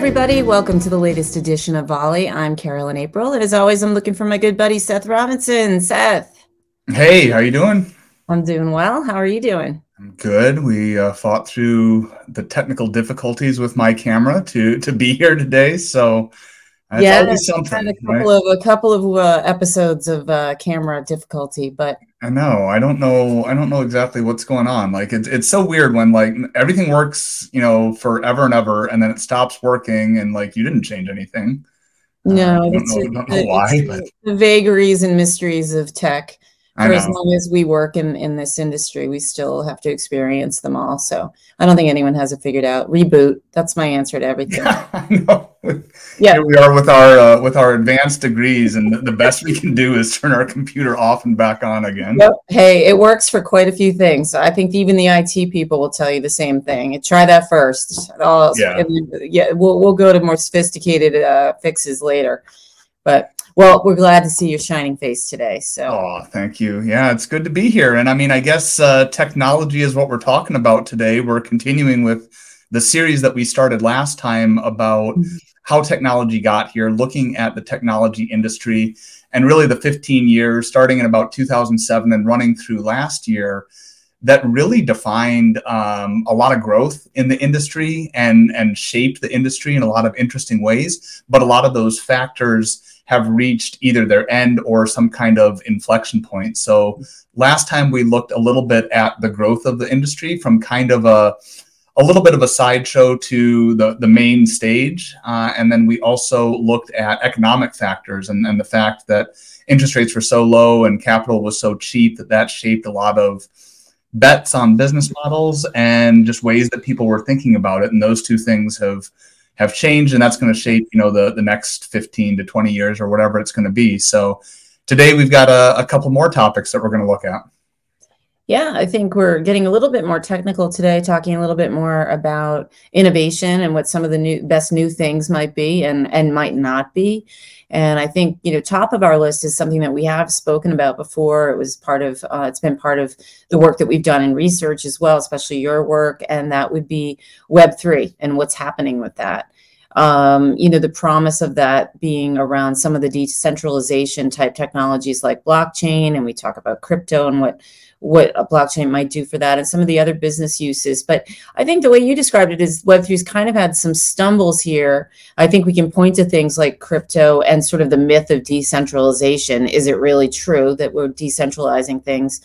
everybody. Welcome to the latest edition of Volley. I'm Carolyn April. And as always, I'm looking for my good buddy, Seth Robinson. Seth. Hey, how you doing? I'm doing well. How are you doing? I'm good. We uh, fought through the technical difficulties with my camera to to be here today. So that's yeah, always something. A couple right? of a couple of uh, episodes of uh, camera difficulty, but I know I don't know I don't know exactly what's going on. Like it's it's so weird when like everything works, you know, forever and ever, and then it stops working, and like you didn't change anything. No, uh, it's, know, a, why, but... the vagaries and mysteries of tech for as long as we work in in this industry, we still have to experience them all. So I don't think anyone has it figured out. Reboot. That's my answer to everything. Yeah, I know. Yeah, Here we are with our uh, with our advanced degrees, and the best we can do is turn our computer off and back on again. Yep. Hey, it works for quite a few things. I think even the IT people will tell you the same thing. Try that first. yeah. yeah. We'll we'll go to more sophisticated uh, fixes later, but well, we're glad to see your shining face today. So, oh, thank you. Yeah, it's good to be here. And I mean, I guess uh, technology is what we're talking about today. We're continuing with the series that we started last time about mm-hmm. how technology got here, looking at the technology industry and really the 15 years starting in about 2007 and running through last year that really defined um, a lot of growth in the industry and and shaped the industry in a lot of interesting ways. But a lot of those factors have reached either their end or some kind of inflection point. So last time we looked a little bit at the growth of the industry from kind of a a little bit of a sideshow to the, the main stage. Uh, and then we also looked at economic factors and, and the fact that interest rates were so low and capital was so cheap that that shaped a lot of bets on business models and just ways that people were thinking about it. And those two things have have changed and that's going to shape you know the the next 15 to 20 years or whatever it's going to be so today we've got a, a couple more topics that we're going to look at yeah, I think we're getting a little bit more technical today, talking a little bit more about innovation and what some of the new best new things might be and and might not be. And I think you know top of our list is something that we have spoken about before. It was part of uh, it's been part of the work that we've done in research as well, especially your work, and that would be Web three and what's happening with that um, you know, the promise of that being around some of the decentralization type technologies like blockchain, and we talk about crypto and what what a blockchain might do for that, and some of the other business uses. But I think the way you described it is Web3's kind of had some stumbles here. I think we can point to things like crypto and sort of the myth of decentralization. Is it really true that we're decentralizing things?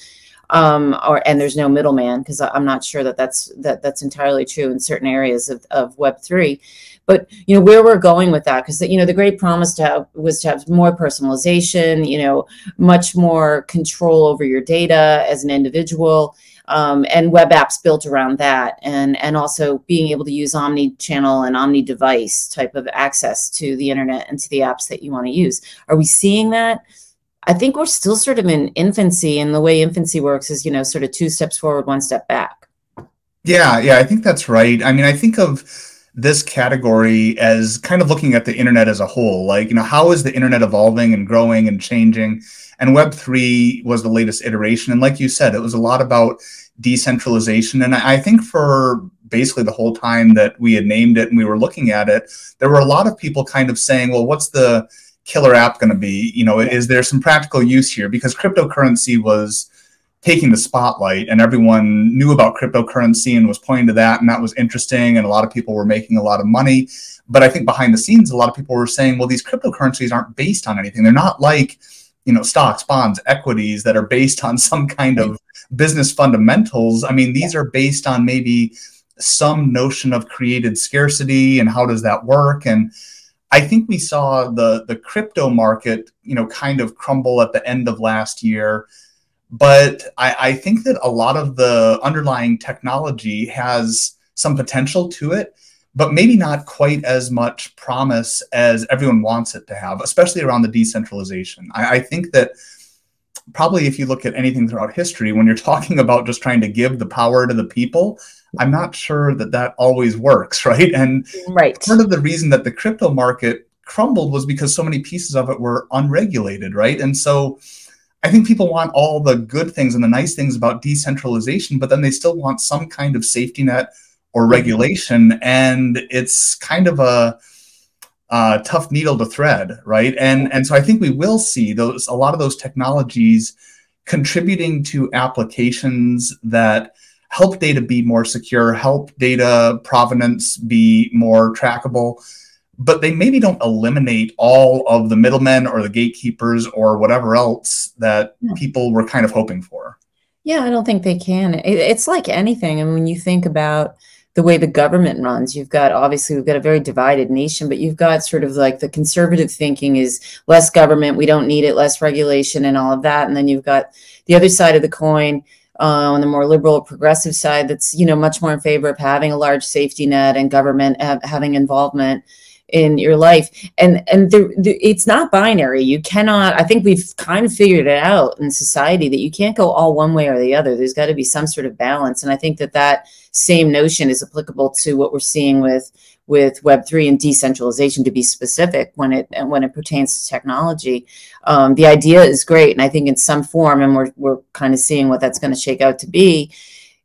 Um, or and there's no middleman because I'm not sure that that's that that's entirely true in certain areas of, of Web three. But you know where we're going with that because you know the great promise to have was to have more personalization, you know, much more control over your data as an individual. Um, and web apps built around that and and also being able to use omni-channel and omni-device type of access to the internet and to the apps that you want to use are we seeing that I think we're still sort of in infancy, and the way infancy works is, you know, sort of two steps forward, one step back. Yeah, yeah, I think that's right. I mean, I think of this category as kind of looking at the internet as a whole. Like, you know, how is the internet evolving and growing and changing? And Web3 was the latest iteration. And like you said, it was a lot about decentralization. And I think for basically the whole time that we had named it and we were looking at it, there were a lot of people kind of saying, well, what's the killer app going to be? You know, is there some practical use here? Because cryptocurrency was taking the spotlight and everyone knew about cryptocurrency and was pointing to that and that was interesting and a lot of people were making a lot of money. But i think behind the scenes a lot of people were saying well these cryptocurrencies aren't based on anything. They're not like you know stocks bonds equities that are based on some kind of business fundamentals. I mean these are based on maybe some notion of created scarcity and how does that work? And I think we saw the the crypto market, you know, kind of crumble at the end of last year. But I, I think that a lot of the underlying technology has some potential to it, but maybe not quite as much promise as everyone wants it to have, especially around the decentralization. I, I think that probably if you look at anything throughout history, when you're talking about just trying to give the power to the people, I'm not sure that that always works, right? And right. part of the reason that the crypto market crumbled was because so many pieces of it were unregulated, right? And so I think people want all the good things and the nice things about decentralization, but then they still want some kind of safety net or regulation, and it's kind of a uh, tough needle to thread, right? And and so I think we will see those a lot of those technologies contributing to applications that help data be more secure, help data provenance be more trackable, but they maybe don't eliminate all of the middlemen or the gatekeepers or whatever else that yeah. people were kind of hoping for. Yeah, I don't think they can. It's like anything. and when you think about the way the government runs. You've got obviously we've got a very divided nation, but you've got sort of like the conservative thinking is less government, we don't need it, less regulation, and all of that. And then you've got the other side of the coin. Uh, on the more liberal progressive side, that's you know much more in favor of having a large safety net and government ha- having involvement in your life. And and the, the, it's not binary. You cannot i think we've kind of figured it out in society that you can't go all one way or the other. There's got to be some sort of balance. And i think that that same notion is applicable to what we're seeing with with web3 and decentralization to be specific when it when it pertains to technology. Um, the idea is great and i think in some form and we're, we're kind of seeing what that's going to shake out to be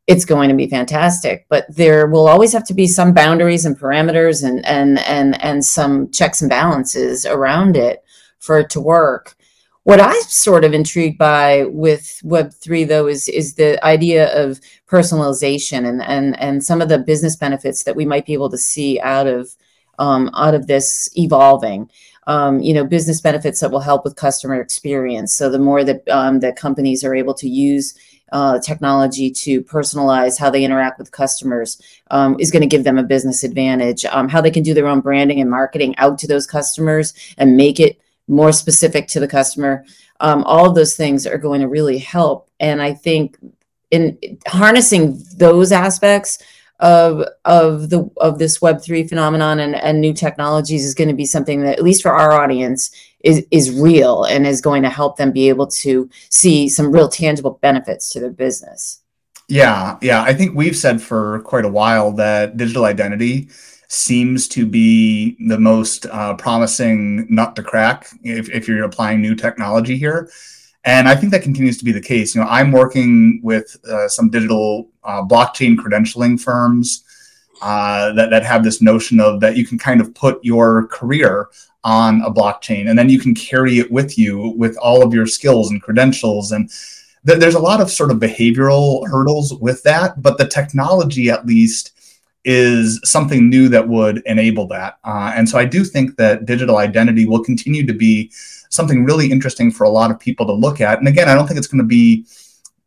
it's going to be fantastic. But there will always have to be some boundaries and parameters and and and and some checks and balances around it for it to work what i'm sort of intrigued by with web3 though is is the idea of personalization and and and some of the business benefits that we might be able to see out of um, out of this evolving um, you know business benefits that will help with customer experience so the more that um, that companies are able to use uh, technology to personalize how they interact with customers um, is going to give them a business advantage. Um, how they can do their own branding and marketing out to those customers and make it more specific to the customer. Um, all of those things are going to really help. And I think in harnessing those aspects of of the of this web 3 phenomenon and, and new technologies is going to be something that at least for our audience is is real and is going to help them be able to see some real tangible benefits to their business yeah yeah i think we've said for quite a while that digital identity seems to be the most uh, promising nut to crack if, if you're applying new technology here and I think that continues to be the case. You know, I'm working with uh, some digital uh, blockchain credentialing firms uh, that, that have this notion of that you can kind of put your career on a blockchain and then you can carry it with you with all of your skills and credentials. And th- there's a lot of sort of behavioral hurdles with that, but the technology at least is something new that would enable that. Uh, and so I do think that digital identity will continue to be something really interesting for a lot of people to look at. And again, I don't think it's going to be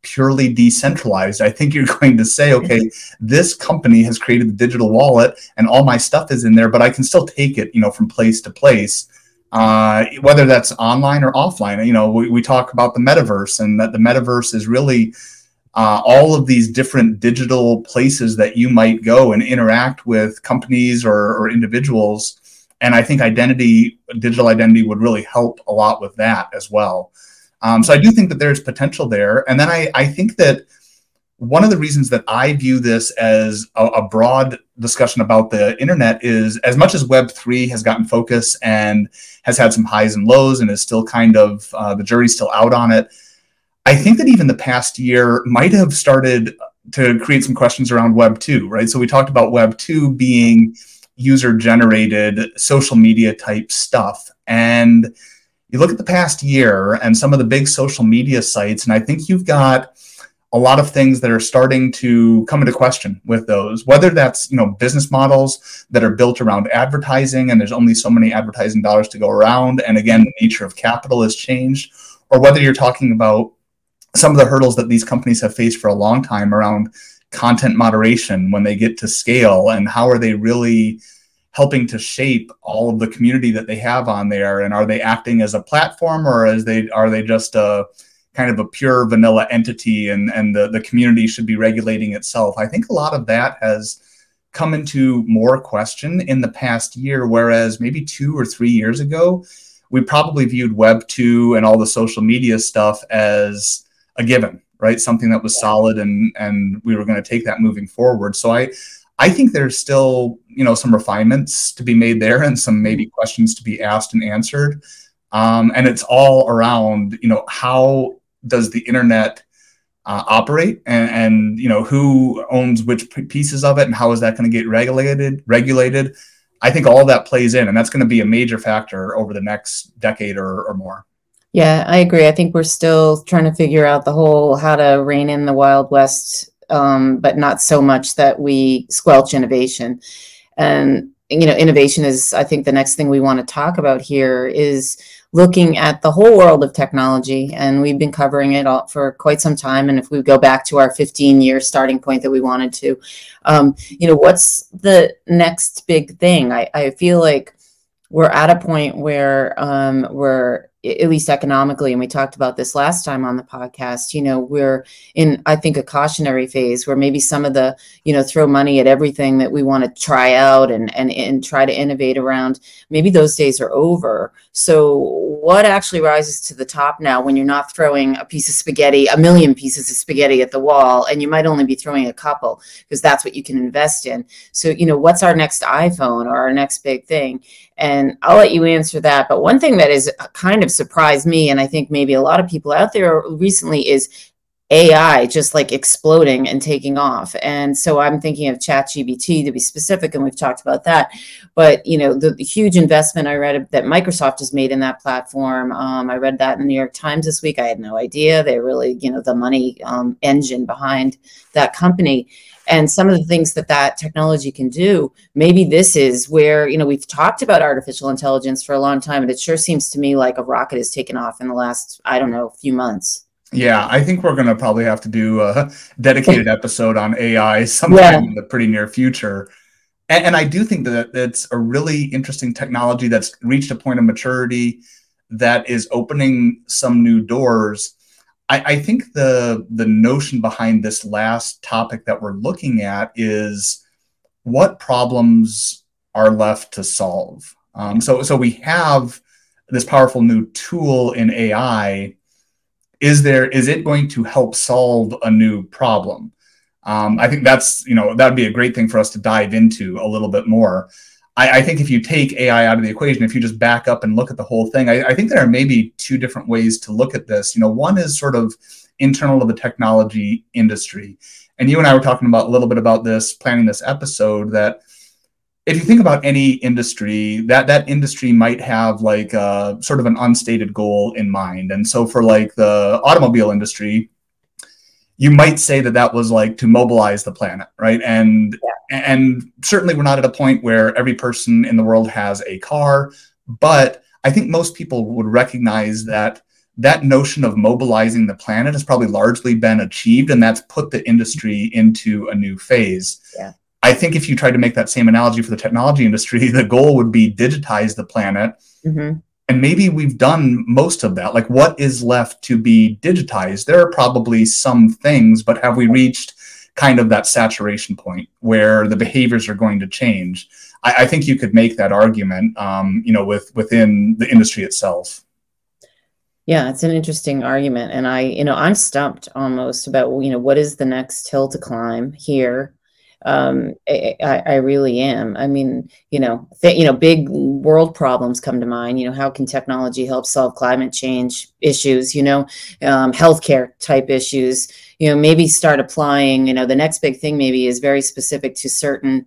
purely decentralized. I think you're going to say, okay, this company has created the digital wallet and all my stuff is in there, but I can still take it, you know, from place to place. Uh, whether that's online or offline, you know, we, we talk about the metaverse and that the metaverse is really uh, all of these different digital places that you might go and interact with companies or, or individuals and I think identity, digital identity, would really help a lot with that as well. Um, so I do think that there's potential there. And then I, I think that one of the reasons that I view this as a, a, broad discussion about the internet is as much as Web3 has gotten focus and has had some highs and lows and is still kind of uh, the jury's still out on it. I think that even the past year might have started to create some questions around Web2, right? So we talked about Web2 being user generated social media type stuff. And you look at the past year and some of the big social media sites, and I think you've got a lot of things that are starting to come into question with those whether that's you know business models that are built around advertising and there's only so many advertising dollars to go around and again the nature of capital has changed or whether you're talking about some of the hurdles that these companies have faced for a long time around content moderation when they get to scale and how are they really helping to shape all of the community that they have on there? And are they acting as a platform or as they are they just a kind of a pure vanilla entity and and the, the community should be regulating itself? I think a lot of that has come into more question in the past year whereas maybe two or three years ago we probably viewed web 2 and all the social media stuff as a given right? Something that was solid and and we were going to take that moving forward. So I I think there's still, you know, some refinements to be made there and some maybe questions to be asked and answered. Um, and it's all around, you know, how does the internet uh, operate and, and you know who owns which pieces of it and how is that going to get regulated regulated i think all that plays in and that's going to be a major factor over the next decade or, or more yeah i agree. I think we're still trying to figure out the whole how to rein in the wild west um, but not so much that we squelch innovation. And you know innovation is i think the next thing we want to talk about here is looking at the whole world of technology and we've been covering it all for quite some time. And if we go back to our 15 year starting point that we wanted to um, you know what's the next big thing? I, I feel like we're at a point where um, we're at least economically and we talked about this last time on the podcast you know we're in i think a cautionary phase where maybe some of the you know throw money at everything that we want to try out and and and try to innovate around maybe those days are over so what actually rises to the top now when you're not throwing a piece of spaghetti a million pieces of spaghetti at the wall and you might only be throwing a couple because that's what you can invest in so you know what's our next iphone or our next big thing and I'll let you answer that. But one thing that is kind of surprised me, and I think maybe a lot of people out there recently, is AI just like exploding and taking off. And so I'm thinking of ChatGPT to be specific, and we've talked about that. But you know, the, the huge investment I read that Microsoft has made in that platform. Um, I read that in the New York Times this week. I had no idea they're really you know the money um, engine behind that company and some of the things that that technology can do maybe this is where you know we've talked about artificial intelligence for a long time and it sure seems to me like a rocket has taken off in the last i don't know few months yeah i think we're going to probably have to do a dedicated episode on ai sometime yeah. in the pretty near future and, and i do think that it's a really interesting technology that's reached a point of maturity that is opening some new doors I, I think the the notion behind this last topic that we're looking at is what problems are left to solve. Um, so so we have this powerful new tool in AI. Is there is it going to help solve a new problem? Um, I think that's you know that would be a great thing for us to dive into a little bit more. I, I, think if you take AI out of the equation, if you just back up and look at the whole thing, I, I think there are maybe two different ways to look at this. You know, one is sort of internal to the technology industry. And you and I were talking about a little bit about this, planning this episode, that if you think about any industry, that that industry might have like a, uh, sort of an unstated goal in mind. And so for like the automobile industry, you might say that that was like to mobilize the planet, right? And yeah. and certainly we're not at a point where every person in the world has a car, but I think most people would recognize that that notion of mobilizing the planet has probably largely been achieved, and that's put the industry into a new phase. Yeah. I think if you tried to make that same analogy for the technology industry, the goal would be digitize the planet. Mm-hmm and maybe we've done most of that. Like what is left to be digitized? There are probably some things but have we reached kind of that saturation point where the behaviors are going to change? I, I think you could make that argument um, you know with within the industry itself. Yeah it's an interesting argument. And i you know i'm stumped almost about you know what is the next hill to climb here um, I, I, really am. I mean, you know, th- you know, big world problems come to mind. You know, how can technology help solve climate change issues? You know, um, healthcare type issues. You know, maybe start applying. You know, the next big thing maybe is very specific to certain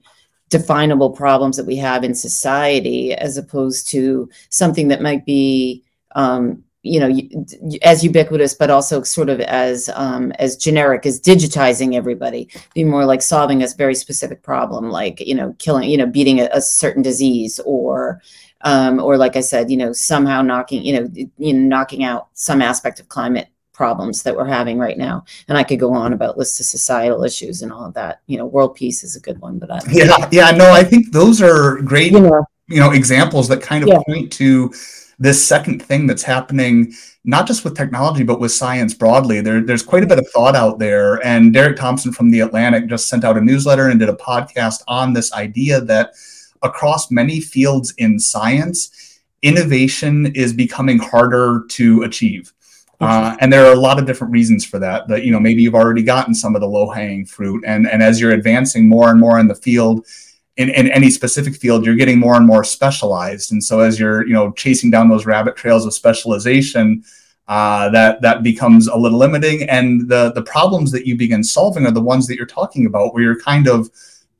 definable problems that we have in society, as opposed to something that might be um, you know as ubiquitous but also sort of as um, as generic as digitizing everybody be more like solving a very specific problem like you know killing you know beating a, a certain disease or um, or like i said you know somehow knocking you know you know knocking out some aspect of climate problems that we're having right now. And i could go on about lists of societal issues and all of that. You know world peace is a good one but I, yeah yeah no i think those are great you know, you know examples that kind of yeah. point to this second thing that's happening not just with technology but with science broadly there, there's quite a bit of thought out there. And derek thompson from the atlantic just sent out a newsletter and did a podcast on this idea that across many fields in science innovation is becoming harder to achieve. Uh, and there are a lot of different reasons for that that you know maybe you've already gotten some of the low hanging fruit. And and as you're advancing more and more in the field in, in any specific field, you're getting more and more specialized. And so as you're, you know, chasing down those rabbit trails of specialization, uh, that that becomes a little limiting. And the the problems that you begin solving are the ones that you're talking about, where you're kind of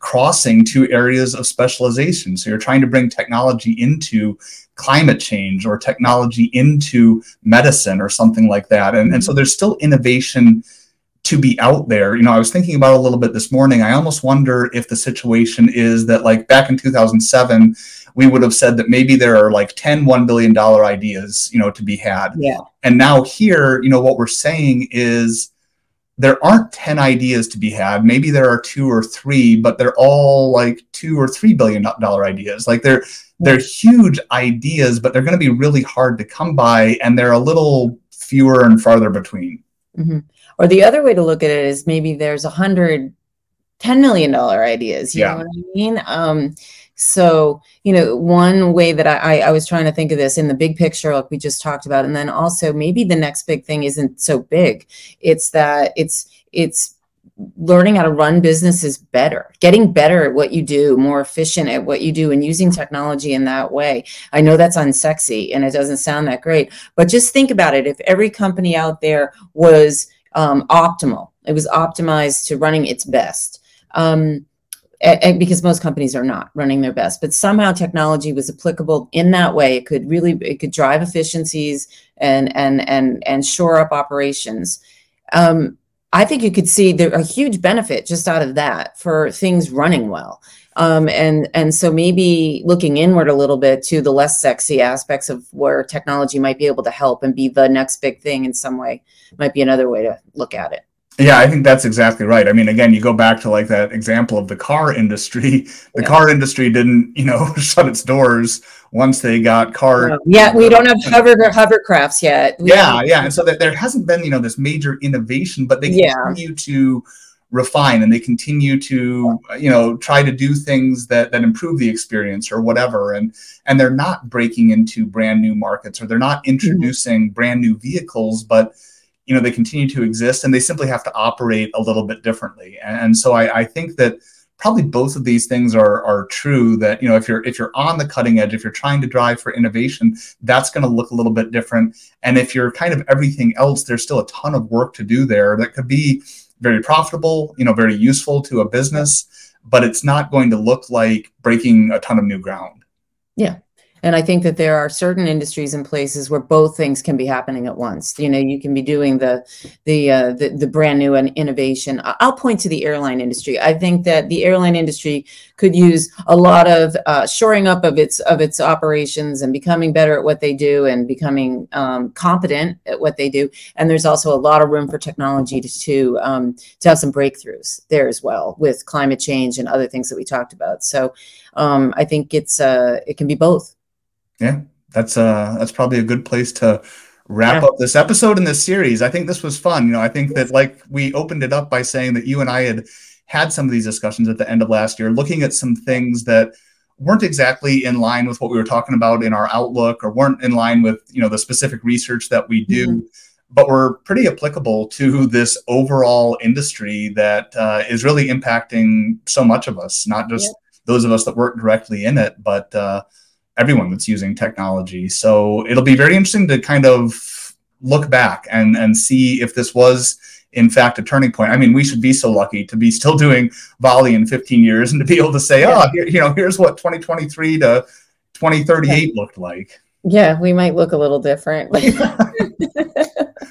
crossing two areas of specialization. So you're trying to bring technology into climate change or technology into medicine or something like that. And, and so there's still innovation to be out there. You know, I was thinking about a little bit this morning. I almost wonder if the situation is that like back in 2007, we would have said that maybe there are like 10 $1 billion ideas, you know, to be had. Yeah. And now here, you know, what we're saying is there aren't 10 ideas to be had. Maybe there are two or three, but they're all like two or three billion dollar ideas. Like they're they're huge ideas, but they're going to be really hard to come by and they're a little fewer and farther between. Mm-hmm. Or the other way to look at it is maybe there's a hundred ten million dollar ideas. You yeah. know what I mean? Um, so, you know, one way that I, I was trying to think of this in the big picture, like we just talked about, and then also maybe the next big thing isn't so big. It's that it's it's learning how to run businesses better, getting better at what you do, more efficient at what you do, and using technology in that way. I know that's unsexy and it doesn't sound that great, but just think about it. If every company out there was um, optimal, it was optimized to running its best. Um, because most companies are not running their best but somehow technology was applicable in that way. It could really it could drive efficiencies and and and and shore up operations. Um, i think you could see there a huge benefit just out of that for things running well um, and and so maybe looking inward a little bit to the less sexy aspects of where technology might be able to help and be the next big thing in some way might be another way to look at it yeah, I think that's exactly right. I mean, again, you go back to like that example of the car industry. The yeah. car industry didn't, you know, shut its doors once they got car. No. Yeah, we don't have hover hovercrafts yet. We yeah, yeah, and so that there hasn't been, you know, this major innovation, but they continue yeah. to refine and they continue to you know try to do things that that improve the experience or whatever and and they're not breaking into brand new markets or they're not mm-hmm. introducing mm-hmm. brand new vehicles but you know they continue to exist and they simply have to operate a little bit differently and so i, I think that probably both of these things are are true that you know if you're if you're on the cutting edge if you're trying to drive for innovation that's going to look a little bit different and if you're kind of everything else there's still a ton of work to do there that could be very profitable you know very useful to a business but it's not going to look like breaking a ton of new ground. Yeah and I think that there are certain industries and places where both things can be happening at once. You know, you can be doing the the uh, the, the brand new and innovation. I'll point to the airline industry. I think that the airline industry could use a lot of uh, shoring up of its of its operations and becoming better at what they do and becoming um, competent at what they do. And there's also a lot of room for technology to to, um, to have some breakthroughs there as well with climate change and other things that we talked about. So um, I think it's uh, it can be both. Yeah, that's uh that's probably a good place to wrap yeah. up this episode in this series. I think this was fun. You know, I think that like we opened it up by saying that you and I had had some of these discussions at the end of last year, looking at some things that weren't exactly in line with what we were talking about in our outlook or weren't in line with you know the specific research that we do mm-hmm. but were pretty applicable to this overall industry that uh, is really impacting so much of us not just yeah. those of us that work directly in it but uh, everyone that's using technology. So it'll be very interesting to kind of look back and and see if this was in fact a turning point. I mean, we should be so lucky to be still doing Volley in 15 years and to be able to say, oh, here, you know, here's what 2023 to 2038 looked like. Yeah, we might look a little different.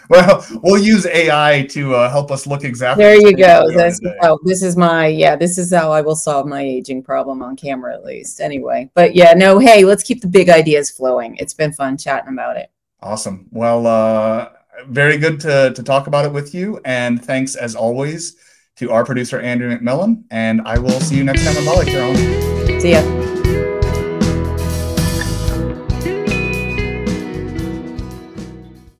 well, we'll use AI to uh, help us look exactly. There you go. This, oh, this is my yeah. This is how I will solve my aging problem on camera, at least. Anyway, but yeah, no. Hey, let's keep the big ideas flowing. It's been fun chatting about it. Awesome. Well, uh, very good to to talk about it with you, and thanks as always to our producer Andrew McMillan. And I will see you next time on Carolyn. See ya.